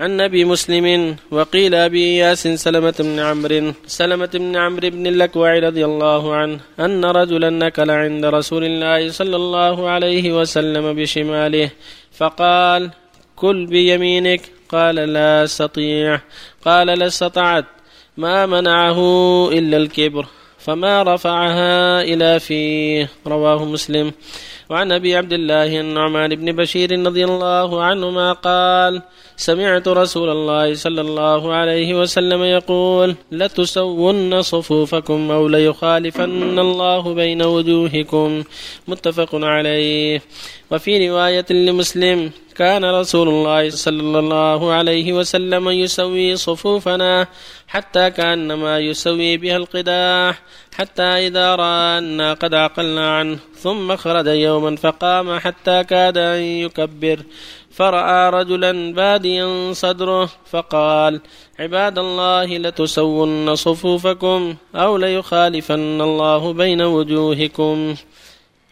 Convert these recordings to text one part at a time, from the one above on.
عن أبي مسلم وقيل أبي اياس سلمة بن عمرو سلمة بن عمرو بن الأكوع رضي الله عنه أن رجلا نكل عند رسول الله صلى الله عليه وسلم بشماله فقال كل بيمينك قال لا أستطيع قال لا استطعت ما منعه إلا الكبر. فما رفعها إلى فيه. رواه مسلم. وعن أبي عبد الله النعمان بن بشير رضي الله عنهما قال سمعت رسول الله صلى الله عليه وسلم يقول لتسون صفوفكم أو ليخالفن الله بين وجوهكم. متفق عليه. وفي رواية لمسلم كان رسول الله صلى الله عليه وسلم يسوي صفوفنا حتى كأنما يسوي بها القداح حتى إذا رأى أنا قد عقلنا عنه ثم خرج يوما فقام حتى كاد أن يكبر فرأى رجلا باديا صدره فقال عباد الله لتسون صفوفكم أو ليخالفن الله بين وجوهكم.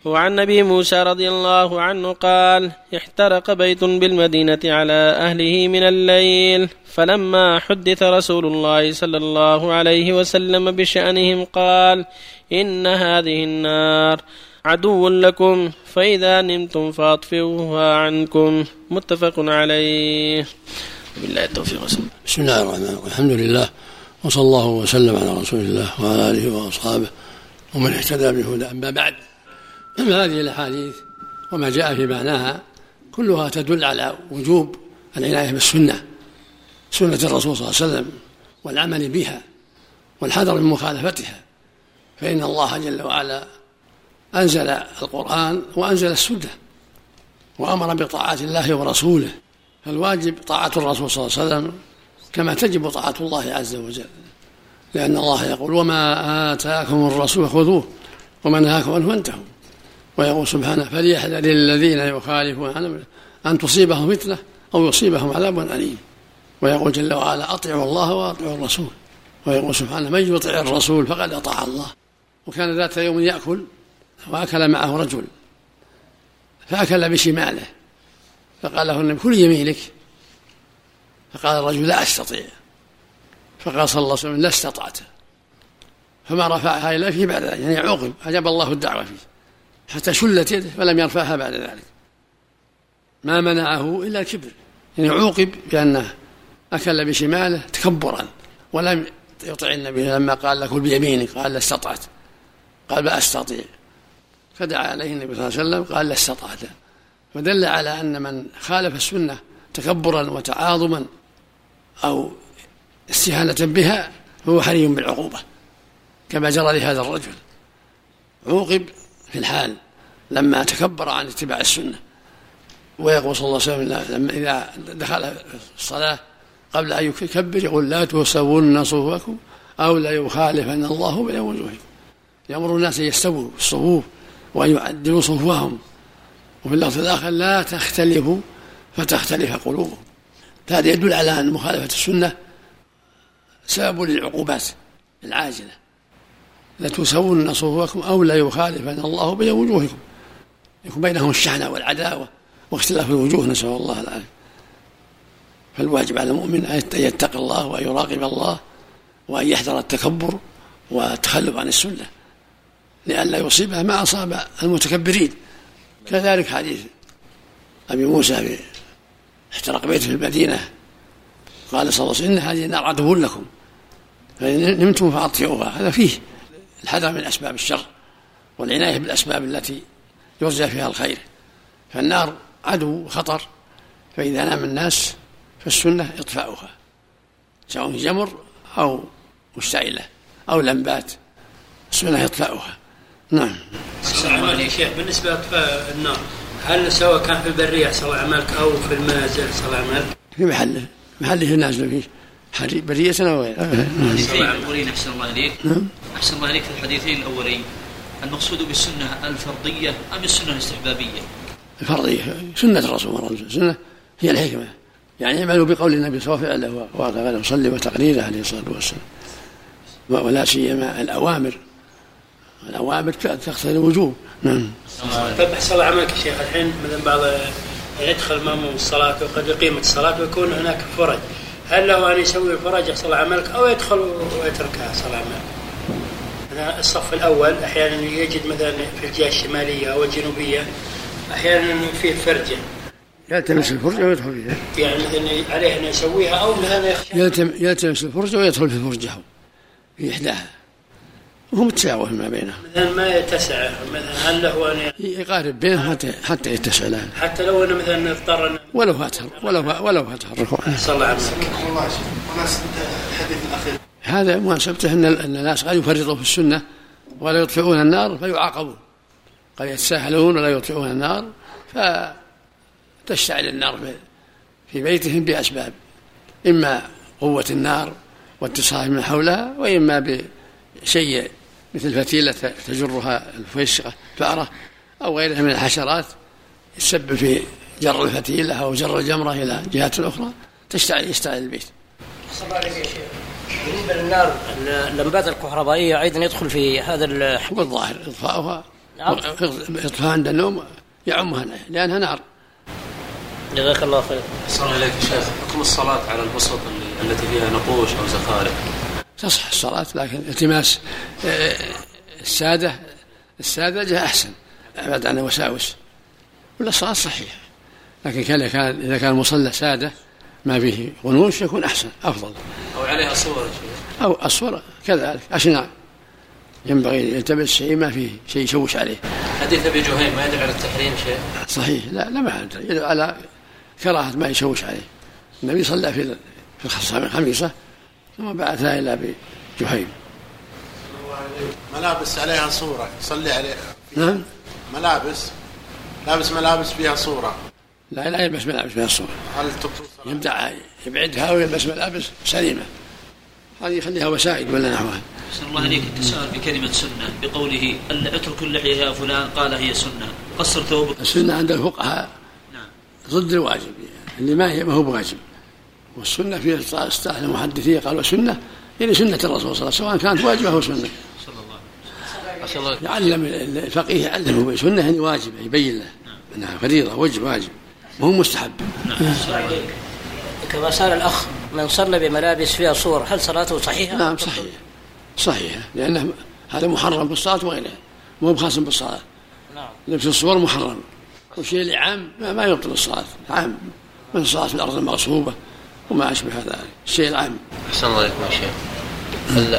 وعن ابي موسى رضي الله عنه قال احترق بيت بالمدينة على أهله من الليل فلما حدث رسول الله صلى الله عليه وسلم بشأنهم قال إن هذه النار عدو لكم فإذا نمتم فأطفئوها عنكم. متفق عليه. بالله التوفيق وسلم بسم الله الرحمن الرحيم. الحمد لله وصلى الله وسلم على رسول الله وعلى آله وأصحابه ومن اهتدى بهدى أما بعد هذه الأحاديث وما جاء في معناها كلها تدل على وجوب العناية بالسنة سنة الرسول صلى الله عليه وسلم والعمل بها والحذر من مخالفتها. فإن الله جل وعلا أنزل القرآن وأنزل السنة وأمر بطاعة الله ورسوله. فالواجب طاعة الرسول صلى الله عليه وسلم كما تجب طاعة الله عز وجل. لأن الله يقول وما آتاكم الرسول خذوه وما نهاكم عنه فانتهوا. ويقول سبحانه فليحذر الذين يخالفون عن أن تصيبهم فتنة أو يصيبهم عذاب أليم. ويقول جل وعلا أطيعوا الله وأطيعوا الرسول. ويقول سبحانه من يطع الرسول فقد أطاع الله. وكان ذات يوم يأكل وأكل معه رجل فأكل بشماله. فقال له النبي كل يمينك. فقال الرجل لا أستطيع. فقال صلى الله عليه وسلم لا استطعت. فما رفعها إلا فيه بعد ذلك. يعني عوقب أجاب الله الدعوة فيه. حتى شلت يده فلم يرفعها بعد ذلك. ما منعه إلا الكبر يعني عوقب بأنه أكل بشماله تكبرا ولم يطع النبي لما قال له كل بيمينك قال لا استطعت. قال لا أستطيع. فدعا عليه النبي صلى الله عليه وسلم قال لا استطعت. فدل على أن من خالف السنة تكبرا وتعاظما أو استهانة بها فهو حري بالعقوبة كما جرى لهذا الرجل. عوقب في الحال لما تكبر عن اتباع السنة ويقول صلى الله عليه وسلم إذا دخل الصلاة قبل أن يكبر يقول لا تسوون صفوفكم أو لا يخالفن الله بين وجوهكم. يأمر الناس أن يستووا الصفوف وأن يعدلوا صفوهم وفي اللفظ الآخر لا تختلفوا فتختلف قلوبهم هذا يدل على أن مخالفة السنة سبب للعقوبات العاجلة. لتسون صفوفكم أو لا يخالفن الله بين وجوهكم. يكون بينهم الشحنة والعداوة واختلاف الوجوه نسأل الله العافية. فالواجب على المؤمن أن يتقي الله وأن يراقب الله وأن يحذر التكبر والتخلف عن السنة لئلا يصيبها ما أصاب المتكبرين. كذلك حديث أبي موسى في احترق بيته في المدينة قال صلى الله عليه وسلم إن هذه النار عدو لكم فإن نمتم فأطفئوها هذا فيه الحذر من أسباب الشر والعناية بالأسباب التي يرجى فيها الخير. فالنار عدو خطر فإذا نام الناس فالسنة إطفاؤها سواء جمر أو مشتعلة أو لمبات السنة إطفاؤها. نعم. يا شيخ. بالنسبة لإطفاء النار هل سواء كان في البرية سواء عملك أو في المنازل سواء عمل في محله محله النازل فيه برية أو غيره الحديثين الأولين أحسن الله إليك. نعم. أحسن الله إليك في الحديثين الأولين. المقصود بالسنة الفرضية أم السنة الاستحبابية؟ الفرضية سنة الرسول صلى الله عليه وسلم. السنة هي الحكمة. يعني اعملوا بقول النبي صلى الله عليه وسلم وفعله وصلي وتقريره عليه الصلاة والسلام. ولا سيما الأوامر. الأوامر تقتضي الوجوب. نعم. طيب أحسن الله عملك يا شيخ. الحين مثلا بعض يدخل ماموم الصلاة وقد يقيم الصلاة ويكون هناك فرج. هل له أن يسوي الفرج؟ يحصل على ملك أو يدخل ويتركها صلاة ملك مثلا الصف الأول أحيانا يجد مثلا في الجهة الشمالية أو الجنوبية أحيانا فيه فرجة يلتمس الفرجة ويدخل فيها. يعني مثلا عليه أن يسويها أو مثلا يخشى يلتم يلتمس الفرجة ويدخل في فرجة في إحداها. وهو متساوي ما بينهم. مثلا ما يتسع مثلا هل له أن يقارب بينهم حتى حتى يتسع له حتى لو أنه مثلا اضطر أن ولو فاتها ولو ولو الركوع صلى الله شيخ وناس الحديث الاخير هذا مناسبته أن الناس قد يفرطوا في السنة ولا يطفئون النار فيعاقبون. قد يتساهلون ولا يطفئون النار فتشتعل النار في- بيتهم بأسباب إما قوة النار واتصال من حولها وإما بشيء مثل فتيلة تجرها الفيشقه فأرة أو غيرها من الحشرات يسبب في جر الفتيلة أو جر الجمرة إلى جهات أخرى تشتعل يشتعل البيت. بالنسبة للنار اللمبات الكهربائية أيضا يدخل في هذا ال- هو الظاهر إطفاؤها نعم. إطفاء عند النوم يعمها لأنها نار. جزاك الله خير. صلى الله عليك يا شيخ. حكم الصلاة على البسط اللي- التي فيها نقوش أو زخارف. تصح الصلاة لكن التماس آه، السادة السادة جاء أحسن. أبعد عن الوساوس. ولا الصلاة صحيحة. لكن كان إذا كان المصلى سادة ما فيه غنوش يكون أحسن أفضل. أو عليها صور يا شيخ أو أصفر كذلك أشنع ينبغي يلتبس شيء ما فيه شيء يشوش عليه. حديث أبي جهيم ما يدل على التحريم شيء؟ صحيح لا لا ما يدل على كراهة ما يشوش عليه. النبي صلى في في الخميسة ثم بعثها إلى أبي جهيم. ملابس عليها صورة يصلي عليها. نعم؟ ملابس؟ لابس ملابس فيها صورة. لا لا يلبس ملابس من الصور هل تبطل؟ يبدع يبعدها ويلبس ملابس سليمة. هذه يخليها وسائد ولا نحوها أحسن الله عليك التساؤل بكلمة سنة بقوله ألا أترك اللحية يا فلان قال هي سنة. قصر ثوبك. السنة عند الفقهاء نعم. ضد الواجب اللي ما هي ما هو بواجب. والسنة في اصطلاح المحدثية قالوا سنة يعني سنة الرسول صلى الله عليه وسلم سواء كانت واجبة أو سنة. صلى الله عليه الله يعلم الفقيه يعلمه سنة يعني واجبة يبين له. أنها فريضة وجب واجب. وهو مستحب. كما سأل الأخ من صلى بملابس فيها صور هل صلاته صحيحة؟ نعم صحيح. صحيح. لأنه هذا محرم بالصلاة وغيرها مو بخاص بالصلاة. نعم. لبس الصور محرم. والشيء اللي عام ما, ما يبطل الصلاة. عام. من الصلاة في الأرض المغصوبة وما أشبه ذلك. الشيء العام. أحسن الله عليكم يا شيخ. ال-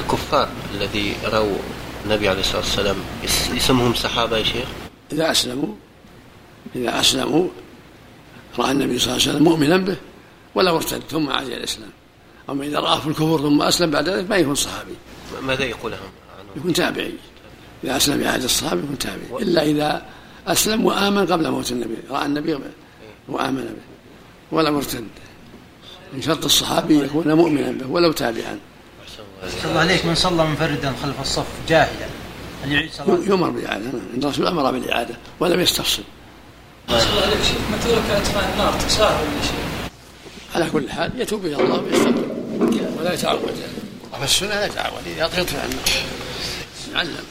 الكفار الذي رأوا النبي عليه الصلاة والسلام اسمهم صحابة يا شيخ؟ إذا أسلموا إذا أسلموا رأى النبي صلى الله عليه وسلم مؤمنا به. ولو ارتد ثم عاد إلى الإسلام. أما إذا رآه في الكفر ثم أسلم بعد ذلك ما يكون صحابي. ماذا يقول عنه؟ يكون تابعي. إذا أسلم بعهد الصحابة يكون تابعي. إلا إذا أسلم وآمن قبل موت النبي رأى النبي وآمن به ولم ارتد من شرط الصحابي يكون مؤمنا به ولو تابعا. أحسن الله عليك. من صلى منفردا خلف الصف جاهلا. هل يعيد صلاته؟ يؤمر بالإعادة. إن الرسول أمر بالإعادة ولم يستفصل صلى الله عليك. شيخ ما ترك أطفال النار؟ تساهل يا شيخ. على كل حال يتوب إلى الله ويستغفر ولا يتعود أما السنة لا يتعود اذا يطفئ النار. يعلم